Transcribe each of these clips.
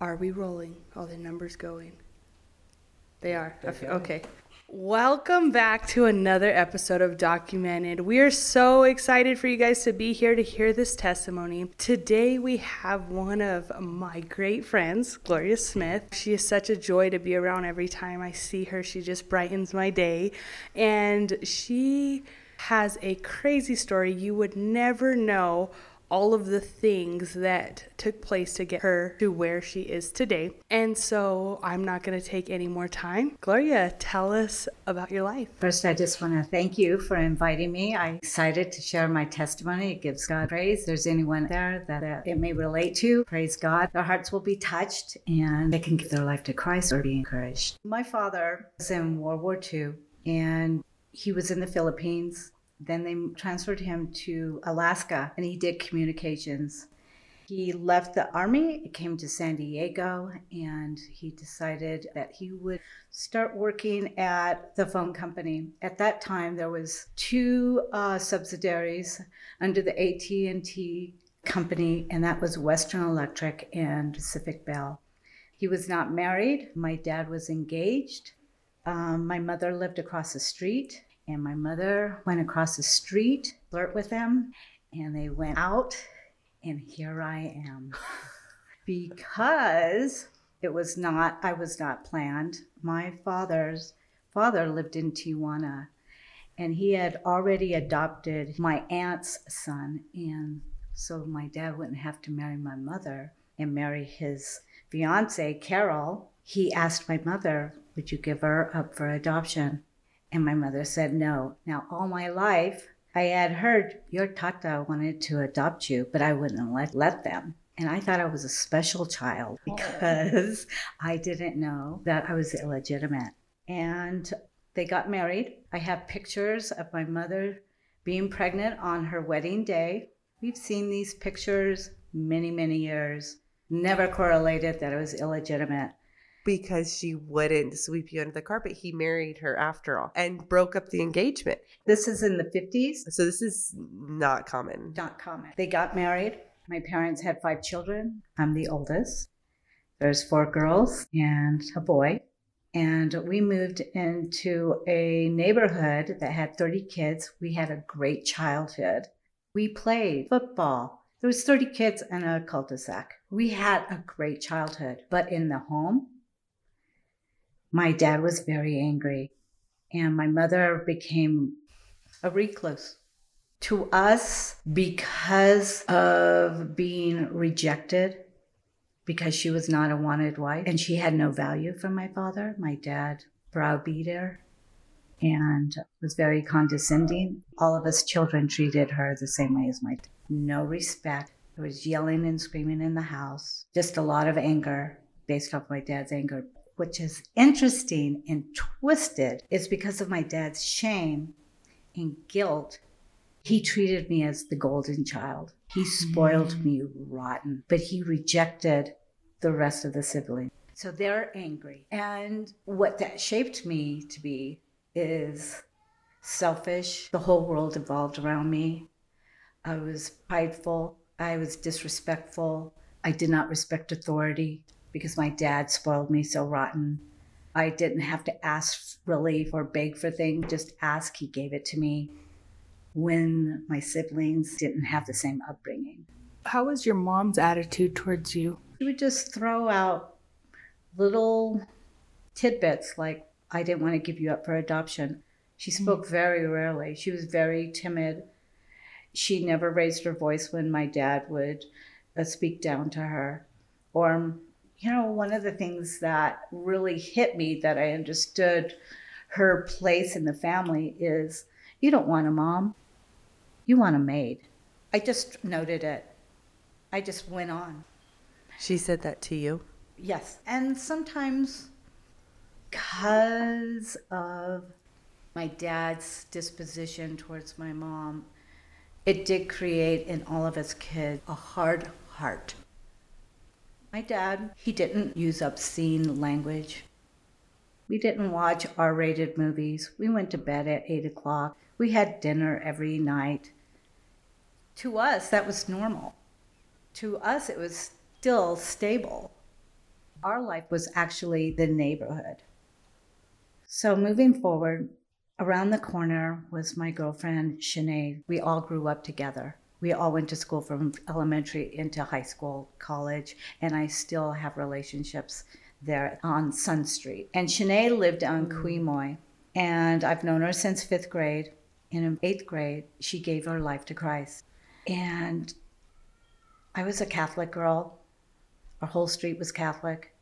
Are we rolling? All the numbers going. They are. Okay. okay. Welcome back to another episode of Documented. We are so excited for you guys to be here to hear this testimony. Today we have one of my great friends, Gloria Smith. She is such a joy to be around every time I see her. She just brightens my day. And she has a crazy story you would never know all of the things that took place to get her to where she is today. And so I'm not going to take any more time. Gloria, tell us about your life. First, I just want to thank you for inviting me. I'm excited to share my testimony. It gives God praise. There's anyone there that it may relate to, praise God. Their hearts will be touched and they can give their life to Christ or be encouraged. My father was in World War II and he was in the Philippines then they transferred him to Alaska and he did communications. He left the army, came to San Diego, and he decided that he would start working at the phone company. At that time, there was two uh, subsidiaries under the AT&T company, and that was Western Electric and Pacific Bell. He was not married. My dad was engaged. Um, my mother lived across the street and my mother went across the street, flirt with them, and they went out, and here I am. because it was not, I was not planned. My father's father lived in Tijuana, and he had already adopted my aunt's son, and so my dad wouldn't have to marry my mother and marry his fiance, Carol. He asked my mother, Would you give her up for adoption? And my mother said no. Now, all my life, I had heard your tata wanted to adopt you, but I wouldn't let, let them. And I thought I was a special child oh. because I didn't know that I was illegitimate. And they got married. I have pictures of my mother being pregnant on her wedding day. We've seen these pictures many, many years. Never correlated that I was illegitimate because she wouldn't sweep you under the carpet. He married her after all and broke up the engagement. This is in the 50s. So this is not common. Not common. They got married. My parents had five children. I'm the oldest. There's four girls and a boy. And we moved into a neighborhood that had 30 kids. We had a great childhood. We played football. There was 30 kids in a cul-de-sac. We had a great childhood, but in the home, my dad was very angry, and my mother became a recluse. To us, because of being rejected, because she was not a wanted wife, and she had no value for my father, my dad browbeat her and was very condescending. All of us children treated her the same way as my dad. No respect. There was yelling and screaming in the house. Just a lot of anger based off my dad's anger which is interesting and twisted, is because of my dad's shame and guilt. He treated me as the golden child. He spoiled mm. me rotten, but he rejected the rest of the siblings. So they're angry. And what that shaped me to be is selfish. The whole world evolved around me. I was prideful. I was disrespectful. I did not respect authority because my dad spoiled me so rotten. I didn't have to ask relief or beg for things, just ask. He gave it to me when my siblings didn't have the same upbringing. How was your mom's attitude towards you? She would just throw out little tidbits like, I didn't want to give you up for adoption. She mm-hmm. spoke very rarely. She was very timid. She never raised her voice when my dad would uh, speak down to her. Or you know, one of the things that really hit me that I understood her place in the family is you don't want a mom, you want a maid. I just noted it. I just went on. She said that to you? Yes. And sometimes, because of my dad's disposition towards my mom, it did create in all of us kids a hard heart. My dad, he didn't use obscene language. We didn't watch R rated movies. We went to bed at 8 o'clock. We had dinner every night. To us, that was normal. To us, it was still stable. Our life was actually the neighborhood. So moving forward, around the corner was my girlfriend, Shanae. We all grew up together. We all went to school from elementary into high school, college, and I still have relationships there on Sun Street. And Shanae lived on mm. Quemoy, and I've known her since fifth grade. In eighth grade, she gave her life to Christ. And I was a Catholic girl. Our whole street was Catholic.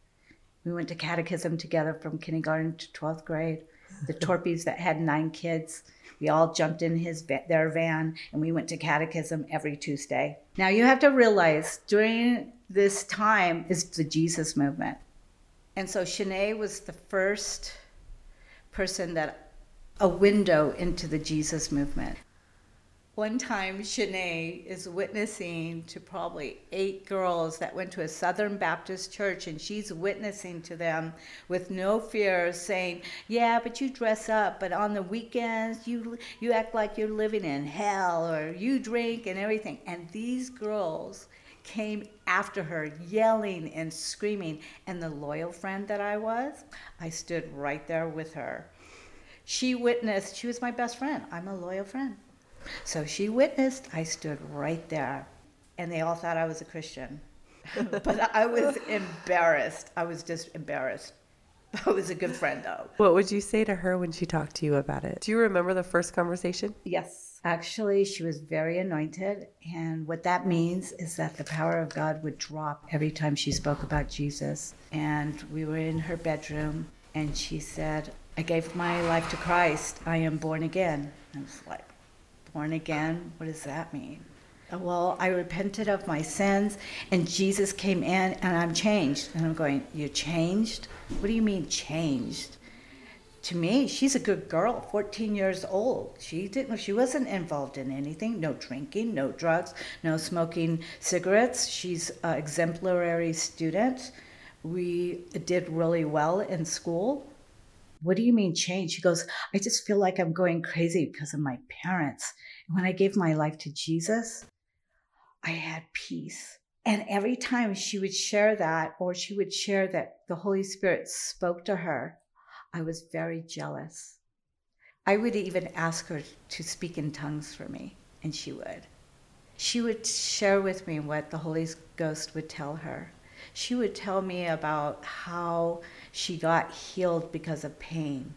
We went to catechism together from kindergarten to 12th grade. The Torpies that had nine kids, we all jumped in his their van and we went to catechism every Tuesday. Now you have to realize during this time is the Jesus movement. And so Shanae was the first person that a window into the Jesus movement. One time, Shanae is witnessing to probably eight girls that went to a Southern Baptist church, and she's witnessing to them with no fear, saying, "Yeah, but you dress up, but on the weekends you you act like you're living in hell, or you drink and everything." And these girls came after her, yelling and screaming. And the loyal friend that I was, I stood right there with her. She witnessed, she was my best friend. I'm a loyal friend. So she witnessed, I stood right there. And they all thought I was a Christian. but I was embarrassed. I was just embarrassed. I was a good friend, though. What would you say to her when she talked to you about it? Do you remember the first conversation? Yes. Actually, she was very anointed. And what that means is that the power of God would drop every time she spoke about Jesus. And we were in her bedroom, and she said, I gave my life to Christ. I am born again. I was like, born again? What does that mean? Well, I repented of my sins, and Jesus came in, and I'm changed. And I'm going, You're changed? What do you mean, changed? to me, she's a good girl, 14 years old. She didn't she wasn't involved in anything, no drinking, no drugs, no smoking cigarettes. She's an exemplary student. We did really well in school. What do you mean change? She goes, I just feel like I'm going crazy because of my parents. When I gave my life to Jesus, I had peace. And every time she would share that, or she would share that the Holy Spirit spoke to her, I was very jealous. I would even ask her to speak in tongues for me, and she would. She would share with me what the Holy Ghost would tell her. She would tell me about how she got healed because of pain.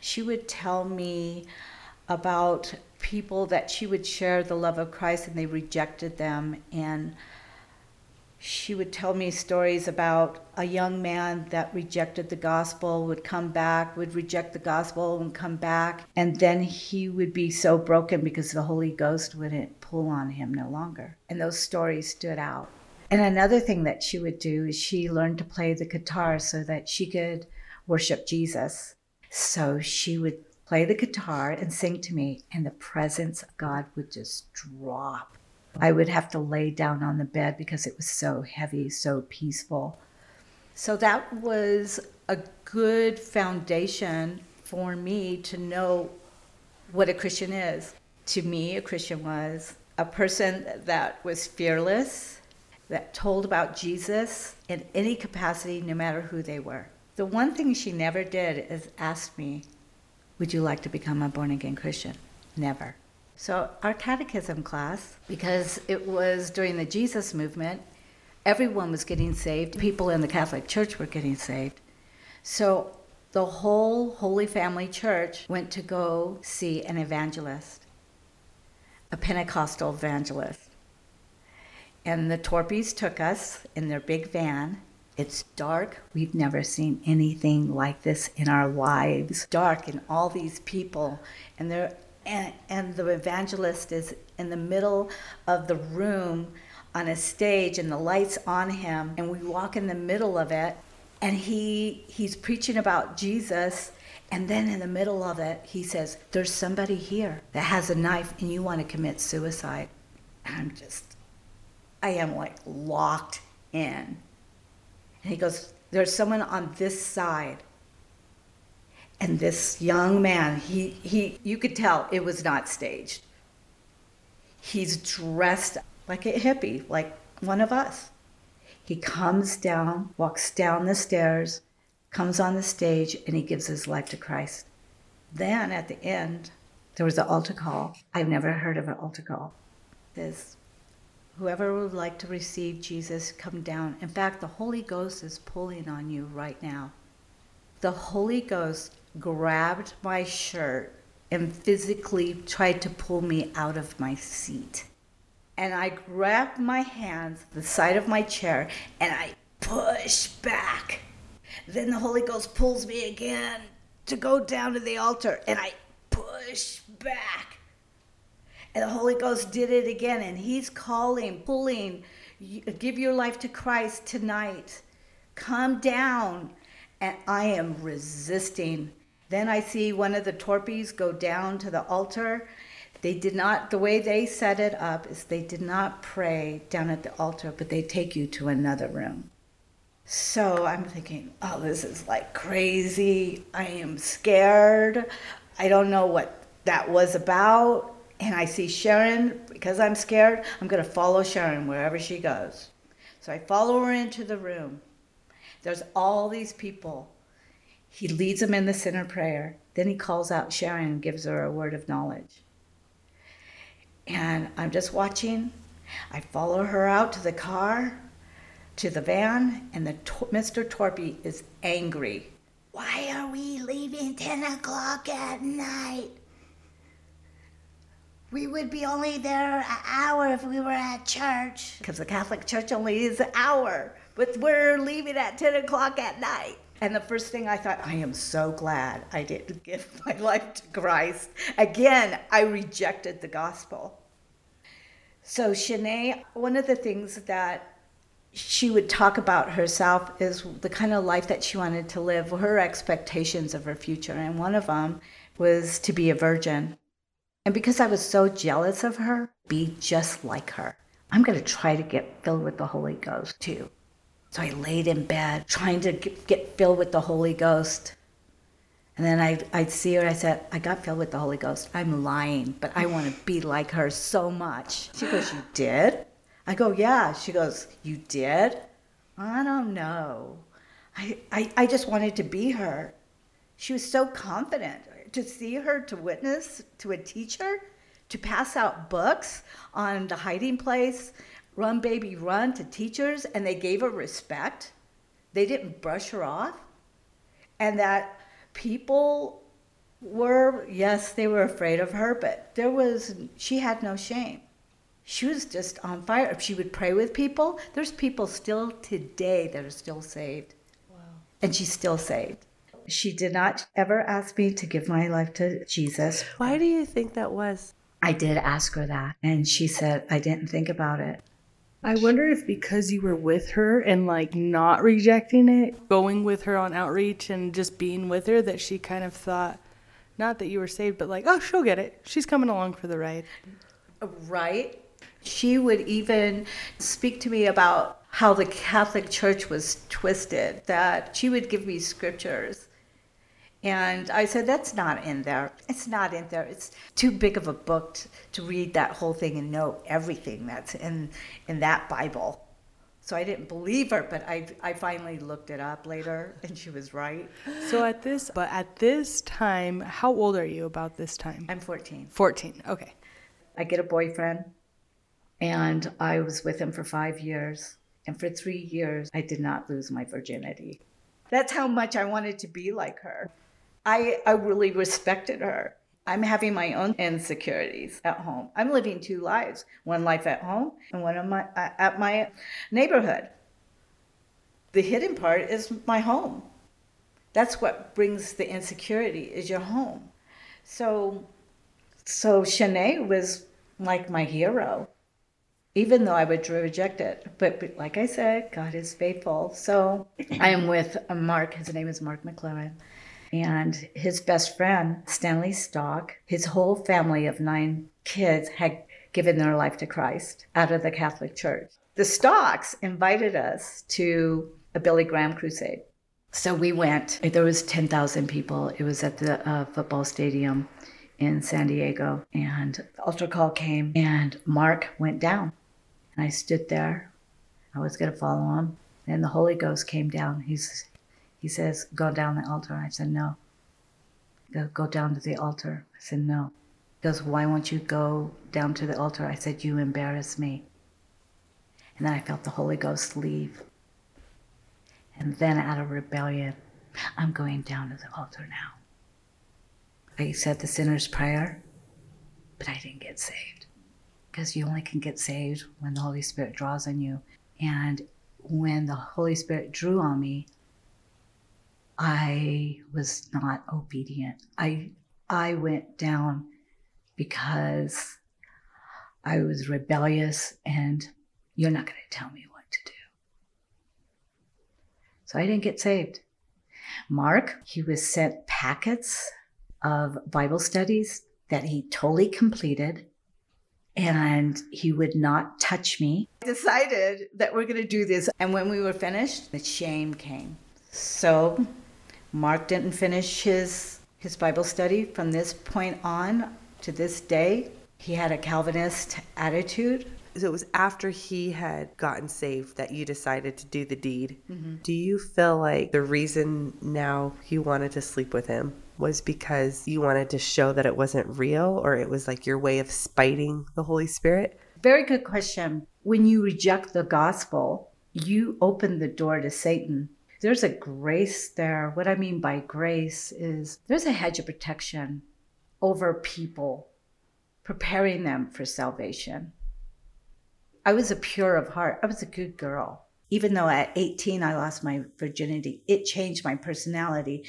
She would tell me about people that she would share the love of Christ and they rejected them and she would tell me stories about a young man that rejected the gospel, would come back, would reject the gospel and come back. And then he would be so broken because the Holy Ghost wouldn't pull on him no longer. And those stories stood out. And another thing that she would do is she learned to play the guitar so that she could worship Jesus. So she would play the guitar and sing to me, and the presence of God would just drop I would have to lay down on the bed because it was so heavy, so peaceful. So that was a good foundation for me to know what a Christian is. To me, a Christian was a person that was fearless, that told about Jesus in any capacity, no matter who they were. The one thing she never did is ask me, Would you like to become a born again Christian? Never. So, our catechism class, because it was during the Jesus movement, everyone was getting saved. People in the Catholic Church were getting saved. So, the whole Holy Family Church went to go see an evangelist, a Pentecostal evangelist. And the Torpies took us in their big van. It's dark. We've never seen anything like this in our lives. Dark and all these people, and they're and, and the evangelist is in the middle of the room on a stage and the lights on him and we walk in the middle of it and he he's preaching about Jesus and then in the middle of it he says there's somebody here that has a knife and you want to commit suicide and I'm just I am like locked in and he goes there's someone on this side and this young man, he, he, you could tell it was not staged. He's dressed like a hippie, like one of us. He comes down, walks down the stairs, comes on the stage, and he gives his life to Christ. Then at the end, there was an altar call. I've never heard of an altar call. Says, Whoever would like to receive Jesus, come down. In fact, the Holy Ghost is pulling on you right now. The Holy Ghost grabbed my shirt and physically tried to pull me out of my seat. And I grabbed my hands, the side of my chair, and I push back. Then the Holy Ghost pulls me again to go down to the altar, and I push back. And the Holy Ghost did it again, and He's calling, pulling, give your life to Christ tonight. Come down. And I am resisting. Then I see one of the torpies go down to the altar. They did not, the way they set it up is they did not pray down at the altar, but they take you to another room. So I'm thinking, oh, this is like crazy. I am scared. I don't know what that was about and I see Sharon, because I'm scared, I'm going to follow Sharon wherever she goes. So I follow her into the room. There's all these people. He leads them in the sinner prayer. Then he calls out Sharon and gives her a word of knowledge. And I'm just watching. I follow her out to the car, to the van, and the Mr. Torpy is angry. Why are we leaving 10 o'clock at night? We would be only there an hour if we were at church. Because the Catholic Church only is an hour, but we're leaving at 10 o'clock at night. And the first thing I thought, I am so glad I didn't give my life to Christ. Again, I rejected the gospel. So, Shanae, one of the things that she would talk about herself is the kind of life that she wanted to live, her expectations of her future. And one of them was to be a virgin. And because I was so jealous of her, be just like her. I'm going to try to get filled with the Holy Ghost too. So I laid in bed trying to get filled with the Holy Ghost. And then I'd, I'd see her, I said, I got filled with the Holy Ghost. I'm lying, but I want to be like her so much. She goes, You did? I go, Yeah. She goes, You did? I don't know. I, I, I just wanted to be her. She was so confident to see her, to witness to a teacher, to pass out books on the hiding place, run baby run to teachers, and they gave her respect. They didn't brush her off. And that people were, yes, they were afraid of her, but there was, she had no shame. She was just on fire. She would pray with people. There's people still today that are still saved. Wow. And she's still saved. She did not ever ask me to give my life to Jesus. Why do you think that was? I did ask her that, and she said, I didn't think about it. I wonder if because you were with her and like not rejecting it, going with her on outreach and just being with her, that she kind of thought, not that you were saved, but like, oh, she'll get it. She's coming along for the ride. Right. She would even speak to me about how the Catholic Church was twisted, that she would give me scriptures and I said, that's not in there. It's not in there. It's too big of a book to, to read that whole thing and know everything that's in, in that Bible. So I didn't believe her, but I, I finally looked it up later and she was right. So at this, but at this time, how old are you about this time? I'm 14. 14, okay. I get a boyfriend and I was with him for five years. And for three years, I did not lose my virginity. That's how much I wanted to be like her. I, I really respected her. I'm having my own insecurities at home. I'm living two lives one life at home and one of my, at my neighborhood. The hidden part is my home. That's what brings the insecurity is your home. So, so Shanae was like my hero, even though I would reject it. But, but like I said, God is faithful. So I am with Mark. His name is Mark McLaren and his best friend, Stanley Stock, his whole family of nine kids had given their life to Christ out of the Catholic Church. The Stocks invited us to a Billy Graham crusade. So we went. There was 10,000 people. It was at the uh, football stadium in San Diego. And the altar call came and Mark went down. And I stood there I was going to follow him. And the Holy Ghost came down. He's, he says, Go down the altar. I said, No. Go, down to the altar. I said, No. He goes, Why won't you go down to the altar? I said, You embarrass me. And then I felt the Holy Ghost leave. And then out of rebellion, I'm going down to the altar now. I said the sinner's prayer, but I didn't get saved. Because you only can get saved when the Holy Spirit draws on you. And when the Holy Spirit drew on me, I was not obedient. I I went down because I was rebellious and you're not going to tell me what to do. So I didn't get saved. Mark, he was sent packets of Bible studies that he totally completed and he would not touch me. I decided that we're going to do this. And when we were finished, the shame came. So Mark didn't finish his his Bible study from this point on to this day. He had a Calvinist attitude. So it was after he had gotten saved that you decided to do the deed. Mm-hmm. Do you feel like the reason now you wanted to sleep with him was because you wanted to show that it wasn't real or it was like your way of spiting the Holy Spirit? Very good question. When you reject the gospel, you open the door to Satan. There's a grace there. What I mean by grace is there's a hedge of protection over people, preparing them for salvation. I was a pure of heart. I was a good girl. Even though at 18 I lost my virginity, it changed my personality.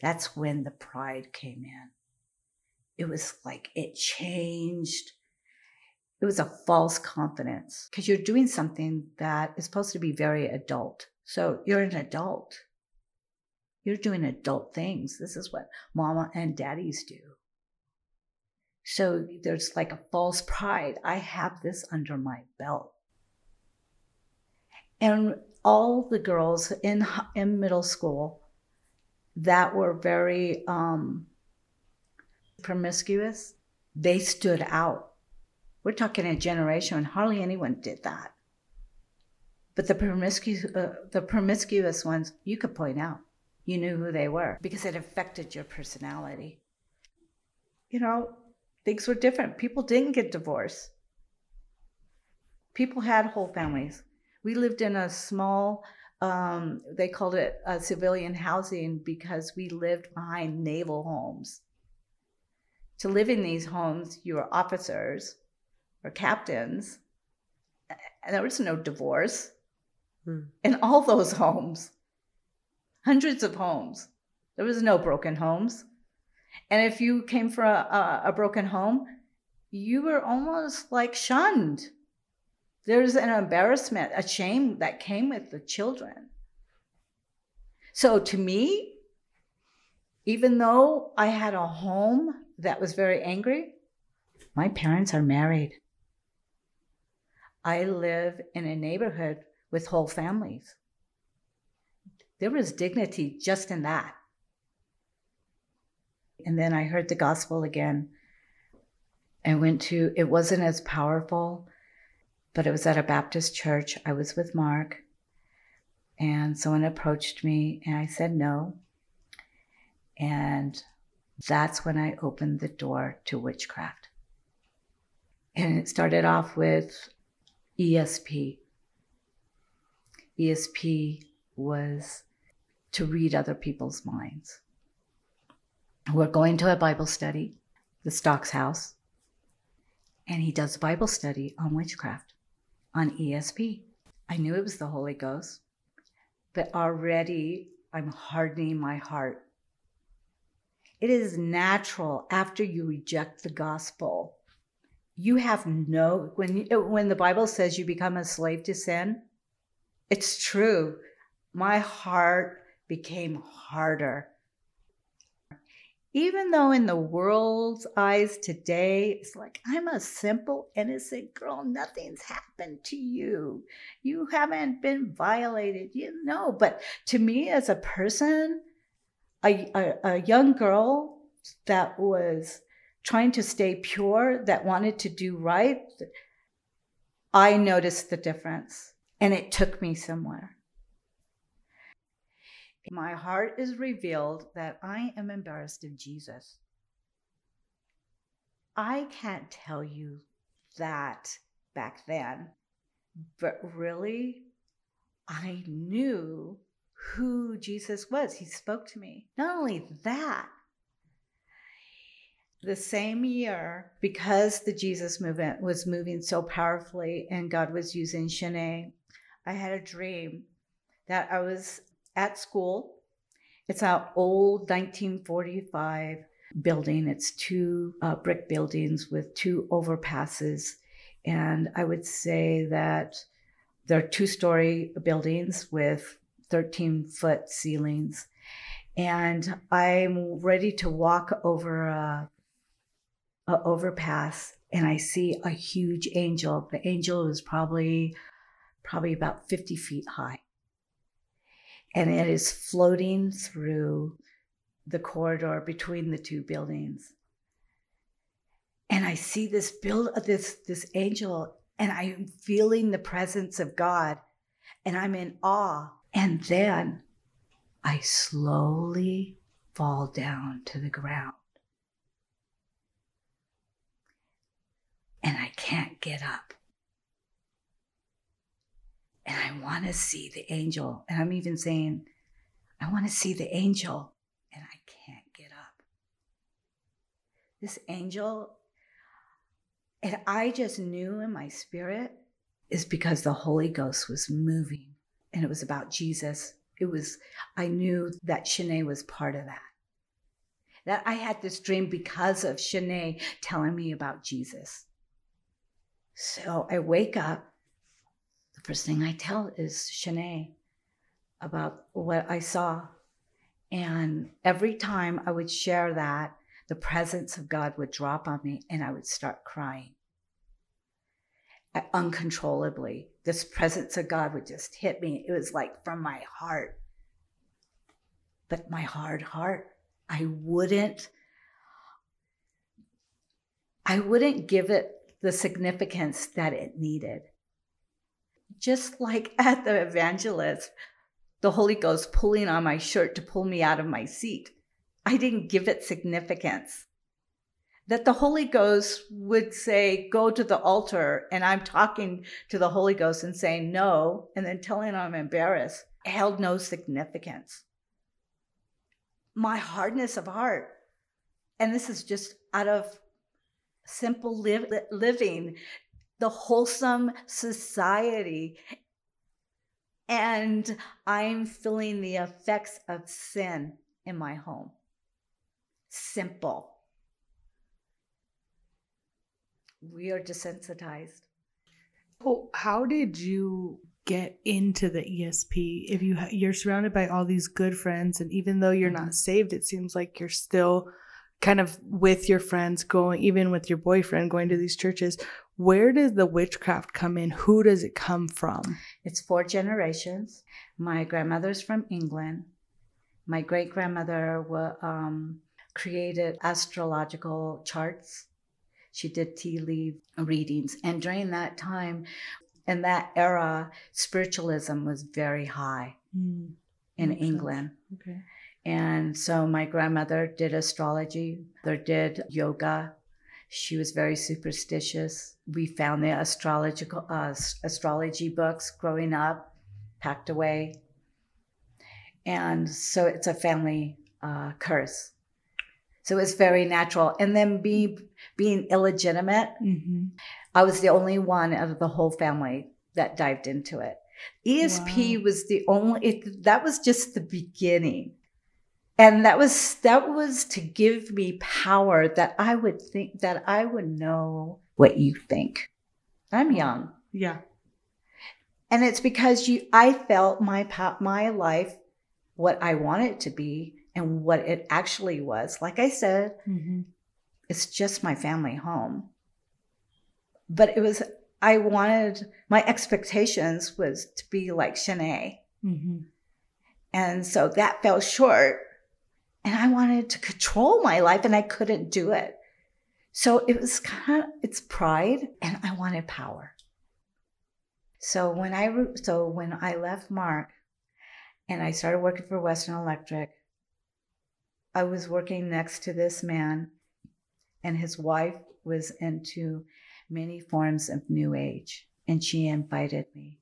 That's when the pride came in. It was like it changed. It was a false confidence because you're doing something that is supposed to be very adult. So you're an adult. You're doing adult things. This is what mama and daddies do. So there's like a false pride. I have this under my belt. And all the girls in, in middle school that were very um, promiscuous, they stood out. We're talking a generation when hardly anyone did that. But the promiscuous, uh, the promiscuous ones, you could point out. You knew who they were because it affected your personality. You know, things were different. People didn't get divorced. People had whole families. We lived in a small um, they called it uh, civilian housing because we lived behind naval homes. To live in these homes, you were officers or captains, and there was no divorce hmm. in all those homes. Hundreds of homes. There was no broken homes. And if you came from a, a, a broken home, you were almost like shunned there's an embarrassment, a shame that came with the children. So to me, even though I had a home that was very angry, my parents are married. I live in a neighborhood with whole families. There was dignity just in that. And then I heard the gospel again. I went to, it wasn't as powerful but it was at a Baptist church. I was with Mark, and someone approached me, and I said no. And that's when I opened the door to witchcraft. And it started off with ESP. ESP was to read other people's minds. We're going to a Bible study, the Stocks House, and he does a Bible study on witchcraft on ESP. I knew it was the Holy Ghost, but already I'm hardening my heart. It is natural after you reject the gospel. You have no when uh, when the Bible says you become a slave to sin, it's true. My heart became harder even though in the world's eyes today, it's like, I'm a simple, innocent girl. Nothing's happened to you. You haven't been violated. You know, but to me as a person, a, a, a young girl that was trying to stay pure, that wanted to do right, I noticed the difference. and it took me somewhere. My heart is revealed that I am embarrassed of Jesus. I can't tell you that back then, but really, I knew who Jesus was. He spoke to me. Not only that, the same year, because the Jesus movement was moving so powerfully and God was using Shanae, I had a dream that I was at school. It's an old 1945 building. It's two uh, brick buildings with two overpasses. And I would say that they're two story buildings with 13 foot ceilings. And I'm ready to walk over a, a overpass and I see a huge angel. The angel is probably probably about 50 feet high. And it is floating through the corridor between the two buildings. And I see this build this this angel and I'm feeling the presence of God and I'm in awe. And then I slowly fall down to the ground. And I can't get up. And I want to see the angel. And I'm even saying, I want to see the angel. And I can't get up. This angel and I just knew in my spirit is because the Holy Ghost was moving and it was about Jesus. It was, I knew that Shanae was part of that. That I had this dream because of Shanae telling me about Jesus. So I wake up. The first thing I tell is Shanae about what I saw. And every time I would share that, the presence of God would drop on me and I would start crying uncontrollably. This presence of God would just hit me. It was like from my heart. But my hard heart, I wouldn't I wouldn't give it the significance that it needed. Just like at the evangelist, the Holy Ghost pulling on my shirt to pull me out of my seat. I didn't give it significance. That the Holy Ghost would say, Go to the altar, and I'm talking to the Holy Ghost and saying no, and then telling him I'm embarrassed, held no significance. My hardness of heart, and this is just out of simple live, living, the wholesome society and I'm feeling the effects of sin in my home simple. We are desensitized. Well, how did you get into the ESP if you ha- you're surrounded by all these good friends and even though you're not mm-hmm. saved it seems like you're still kind of with your friends going even with your boyfriend going to these churches where does the witchcraft come in who does it come from it's four generations my grandmother's from england my great grandmother um, created astrological charts. She did tea leaf readings. And during that time, in that era, spiritualism was very high mm. in England. Okay. And so my grandmother did astrology, mother did yoga. She was very superstitious. We found the astrological uh, astrology books growing up, packed away. And so it's a family uh, curse. So it's very natural. And then be, being illegitimate, mm-hmm. I was the only one out of the whole family that dived into it. ESP wow. was the only, it, that was just the beginning. And that was, that was to give me power that I would think that I would know what you think. I'm young. Yeah. And it's because you, I felt my, my life, what I want it to be, and what it actually was. Like I said, mm-hmm. it's just my family home. But it was, I wanted, my expectations was to be like Shanae. Mm-hmm. And so that fell short. And I wanted to control my life and I couldn't do it. So it was kind of, it's pride and I wanted power. So when I so when I left Mark and I started working for Western Electric, I was working next to this man and his wife was into many forms of new age and she invited me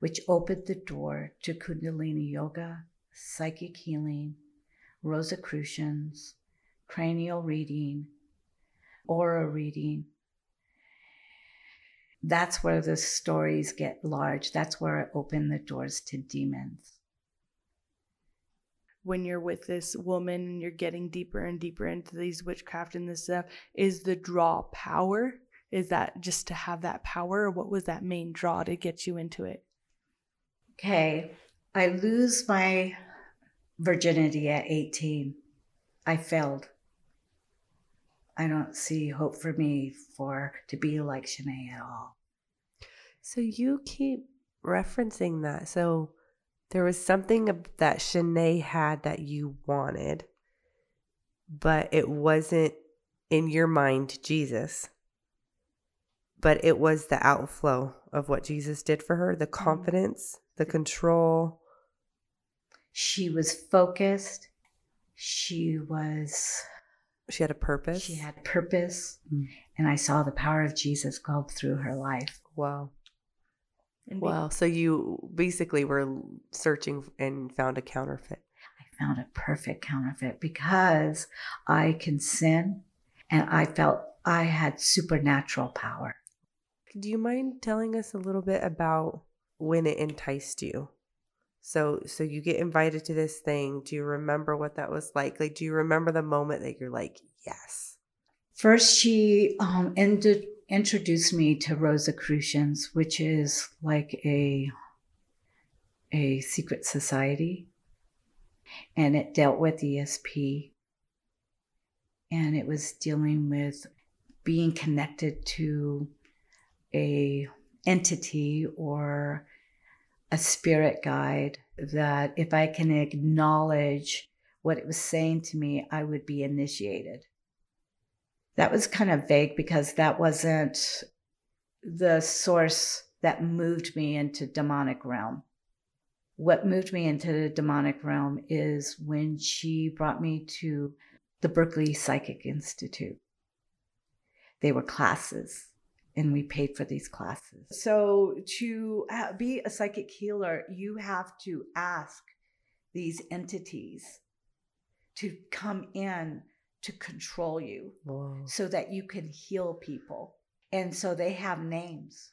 which opened the door to kundalini yoga, psychic healing, Rosicrucians, cranial reading, aura reading, that's where the stories get large. That's where I open the doors to demons. When you're with this woman and you're getting deeper and deeper into these witchcraft and this stuff, is the draw power? Is that just to have that power, or what was that main draw to get you into it? Okay, I lose my virginity at 18. I failed. I don't see hope for me for to be like Shanae at all. So you keep referencing that. So there was something that Shanae had that you wanted, but it wasn't in your mind Jesus. But it was the outflow of what Jesus did for her, the mm-hmm. confidence, the control. She was focused. She was she had a purpose. She had purpose. Mm. And I saw the power of Jesus go through her life. Wow. And wow. So you basically were searching and found a counterfeit. I found a perfect counterfeit because I can sin and I felt I had supernatural power. Do you mind telling us a little bit about when it enticed you? So so you get invited to this thing. Do you remember what that was like? Like do you remember the moment that you're like, "Yes." First she um ended introduced me to Rosicrucians, which is like a a secret society, and it dealt with ESP, and it was dealing with being connected to a entity or a spirit guide that if I can acknowledge what it was saying to me, I would be initiated. That was kind of vague because that wasn't the source that moved me into demonic realm. What moved me into the demonic realm is when she brought me to the Berkeley Psychic Institute. They were classes and we paid for these classes. So, to uh, be a psychic healer, you have to ask these entities to come in to control you Whoa. so that you can heal people. And so they have names.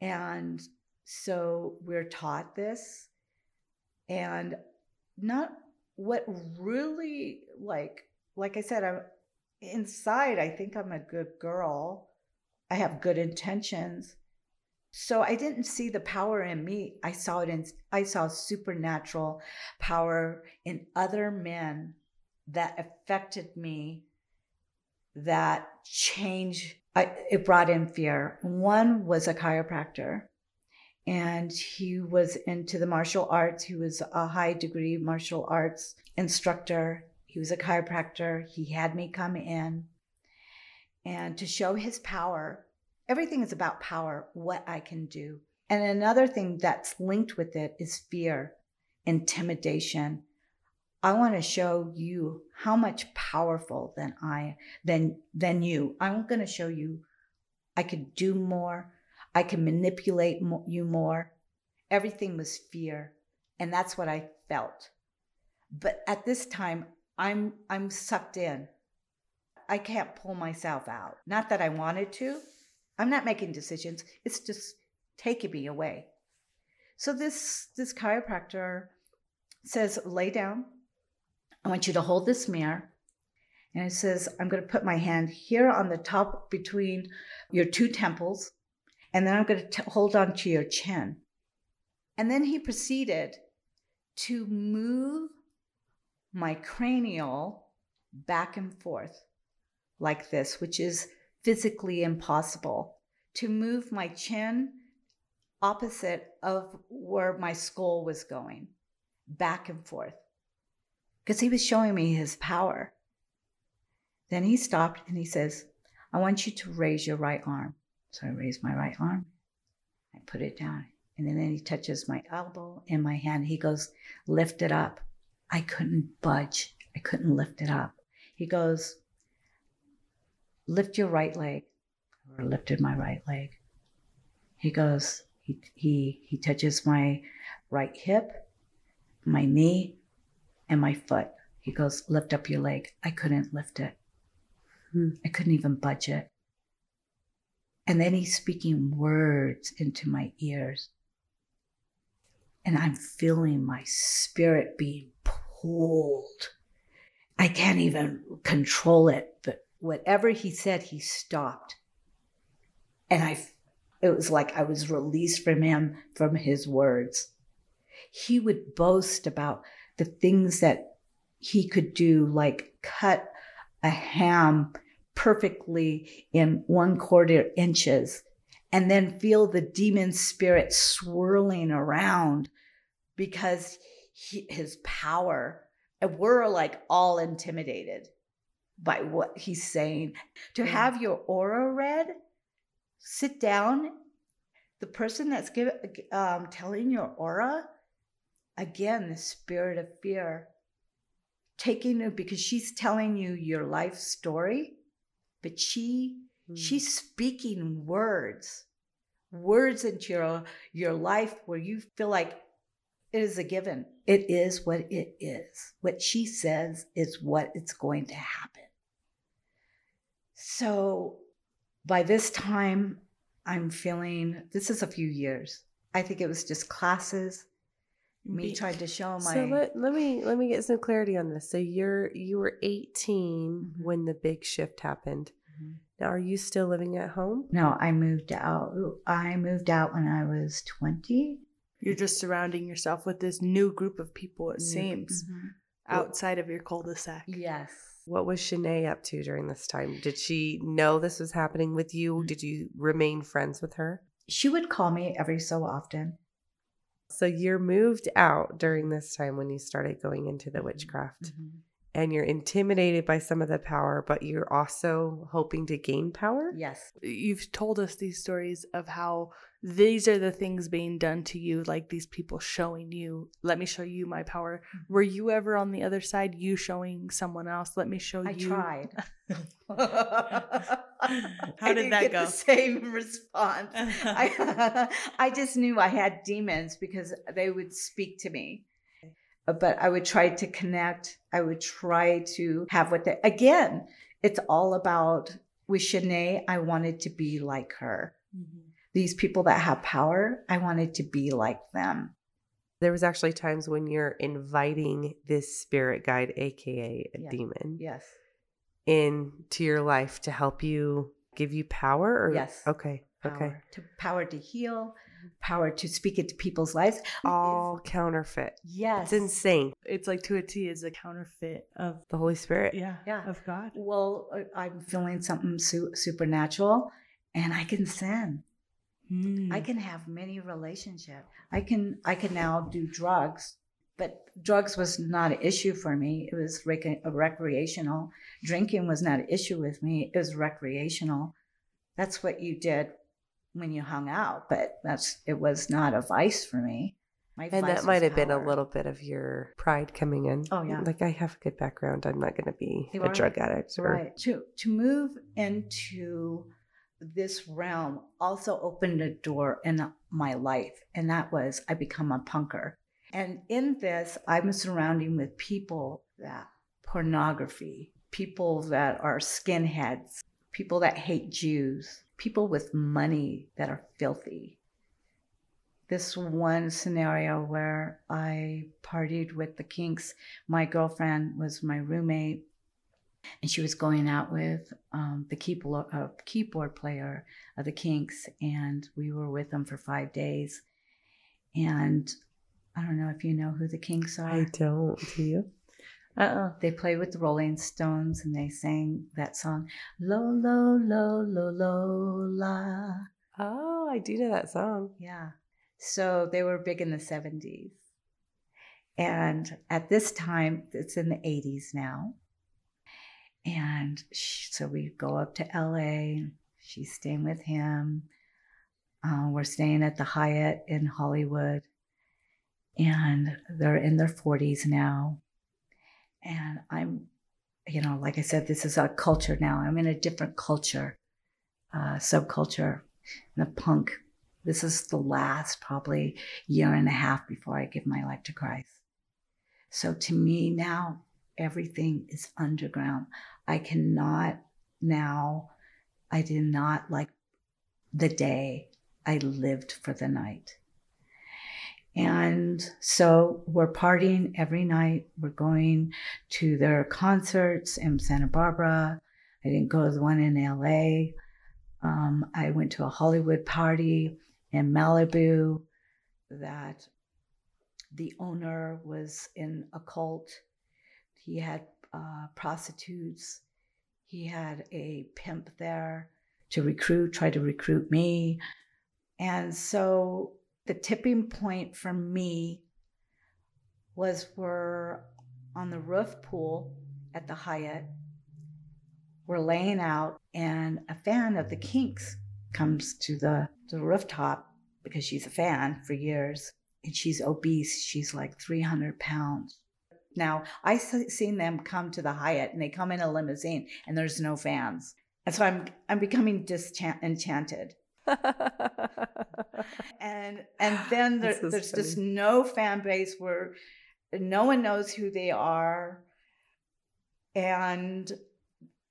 And so we're taught this. And not what really like like I said, I'm inside, I think I'm a good girl I have good intentions. So I didn't see the power in me. I saw it in I saw supernatural power in other men that affected me that changed I, it brought in fear. One was a chiropractor and he was into the martial arts. He was a high degree martial arts instructor. He was a chiropractor. He had me come in and to show his power. Everything is about power, what I can do. And another thing that's linked with it is fear, intimidation. I want to show you how much powerful than I than than you. I'm going to show you I could do more. I can manipulate you more. Everything was fear, and that's what I felt. But at this time, I'm I'm sucked in. I can't pull myself out. Not that I wanted to. I'm not making decisions. It's just taking me away. So this this chiropractor says, lay down. I want you to hold this mirror. And it says, I'm going to put my hand here on the top between your two temples, and then I'm going to t- hold on to your chin. And then he proceeded to move my cranial back and forth like this, which is physically impossible. To move my chin opposite of where my skull was going, back and forth, because he was showing me his power. Then he stopped and he says, I want you to raise your right arm. So I raised my right arm. I put it down. And then he touches my elbow and my hand. He goes, Lift it up. I couldn't budge. I couldn't lift it up. He goes, Lift your right leg. I lifted my right leg. He goes, he, he, he touches my right hip, my knee, and my foot. He goes, Lift up your leg. I couldn't lift it. Hmm. I couldn't even budge it. And then he's speaking words into my ears. And I'm feeling my spirit being pulled. I can't even control it, whatever he said, he stopped. And I, it was like I was released from him, from his words. He would boast about the things that he could do, like cut a ham perfectly in one quarter inches and then feel the demon spirit swirling around because he, his power and we're like all intimidated by what he's saying. To have your aura read sit down the person that's give, um, telling your aura again the spirit of fear taking it because she's telling you your life story but she Mm. she's speaking words words into your your life where you feel like it is a given. It is what it is. What she says is what it's going to happen so by this time i'm feeling this is a few years i think it was just classes me Be- trying to show my So let, let me let me get some clarity on this. So you're you were 18 Mhm. when the big shift happened. Mhm. Now are you still living at home? no i moved out i moved out when i was 20 You're just surrounding yourself with this new group of people, it New- seems, outside of your cul-de-sac. yes What was Shanae up to during this time? Did she know this was happening with you? Mm. Did you remain friends with her? she would call me every so often So you're moved out during this time when you started going into the mm-hmm. witchcraft mm-hmm. and you're intimidated by some of the power, but you're also hoping to gain power? yes You've told us these stories of how these are the things being done to you, like these people showing you, let me show you my power. Were you ever on the other side, you showing someone else, let me show you. I you? tried. How did that get go? The same response. I, I just knew I had demons because they would speak to me. But I would try to connect. I would try to have what they, again, it's all about with Shanae, I wanted to be like her. Mhm. These people that have power, I wanted to be like them. There was actually times when you're inviting this spirit guide, aka a Yeah. demon, Yes. into your life to help you give you power or Yes. Okay. Okay. To power to heal, power to speak into people's lives. All counterfeit. Yes. It's insane. It's like to a T is a counterfeit of The Holy Spirit. yeah, Yeah. of God. Well, uh, I'm feeling something su- supernatural, and I can send. Mm. I can have many relationships. I can I can now do drugs, but drugs was not an issue for me. It was rec- recreational. Drinking was not an issue with me. It was recreational. That's what you did when you hung out, but that's it was not a vice for me. My And that might have been a little bit of your pride coming in. Oh, yeah. Like I have a good background. I'm not going to be You a are. drug addict. Or, right to to move into this realm also opened a door in my life and that was i become a punker. And in this i'm surrounding with people that pornography people that are skinheads people that hate jews people with money that are filthy. This one scenario where i partied with the kinks. My girlfriend was my roommate and she was going out with um, the keyboard, uh, keyboard player of the Kinks, and we were with them for five days. And I don't know if you know who the Kinks are. I don't. Do you? Uh-uh. They play with the Rolling Stones, and they sang that song, "Lo lo lo lo lo la." Oh, I do know that song. Yeah. So they were big in the 70s. And at this time, it's in the 80s now. And she, so we go up to LA. She's staying with him. Uh, we're staying at the Hyatt in Hollywood, and they're in their 40s now. And I'm, you know, like I said, this is a culture now. I'm in a different culture, uh, subculture, the punk. This is the last probably year and a half before I give my life to Christ. So to me now, everything is underground. I cannot now, I did not like the day. I lived for the night. And so we're partying every night. We're going to their concerts in Santa Barbara. I didn't go to the one in LA. Um, I went to a Hollywood party in Malibu that the owner was in a cult. He had uh, prostitutes. He had a pimp there to recruit, try to recruit me. And so the tipping point for me was we're on the roof pool at the Hyatt. We're laying out, and a fan of the Kinks comes to the, the rooftop because she's a fan for years. And she's obese. She's like 300 pounds. Now, I've seen them come to the Hyatt and they come in a limousine and there's no fans. And so I'm I'm becoming disenchanted. and and then there, there's funny. just no fan base where no one knows who they are and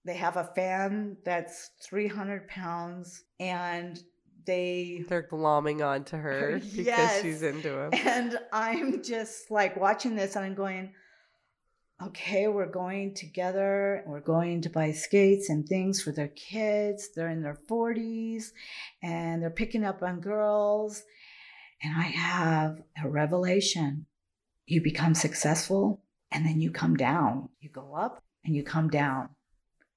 they have a fan that's 300 pounds and they they're glomming onto her because yes. she's into him and i'm just like watching this and i'm going okay, we're going together, we're going to buy skates and things for their kids. They're in their 40s and they're picking up on girls. And I have a revelation. You become successful and then you come down. You go up and you come down.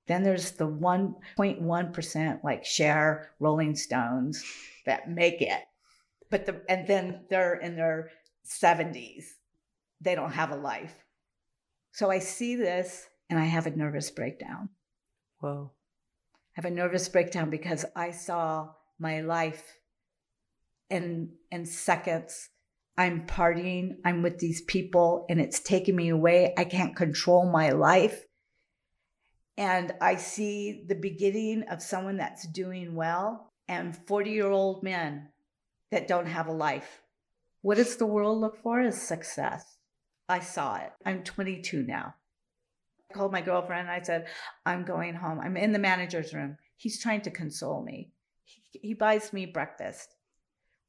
Then there's the 1.1% like share Rolling Stones that make it. But the and then they're in their 70s. They don't have a life so I see this and I have a nervous breakdown. Whoa. I have a nervous breakdown because I saw my life in in seconds. I'm partying, I'm with these people, and it's taking me away. I can't control my life. And I see the beginning of someone that's doing well and 40 year old men that don't have a life. What does the world look for? Is success. I saw it. I'm 22 now. I called my girlfriend and I said, I'm going home. I'm in the manager's room. He's trying to console me. He, he buys me breakfast.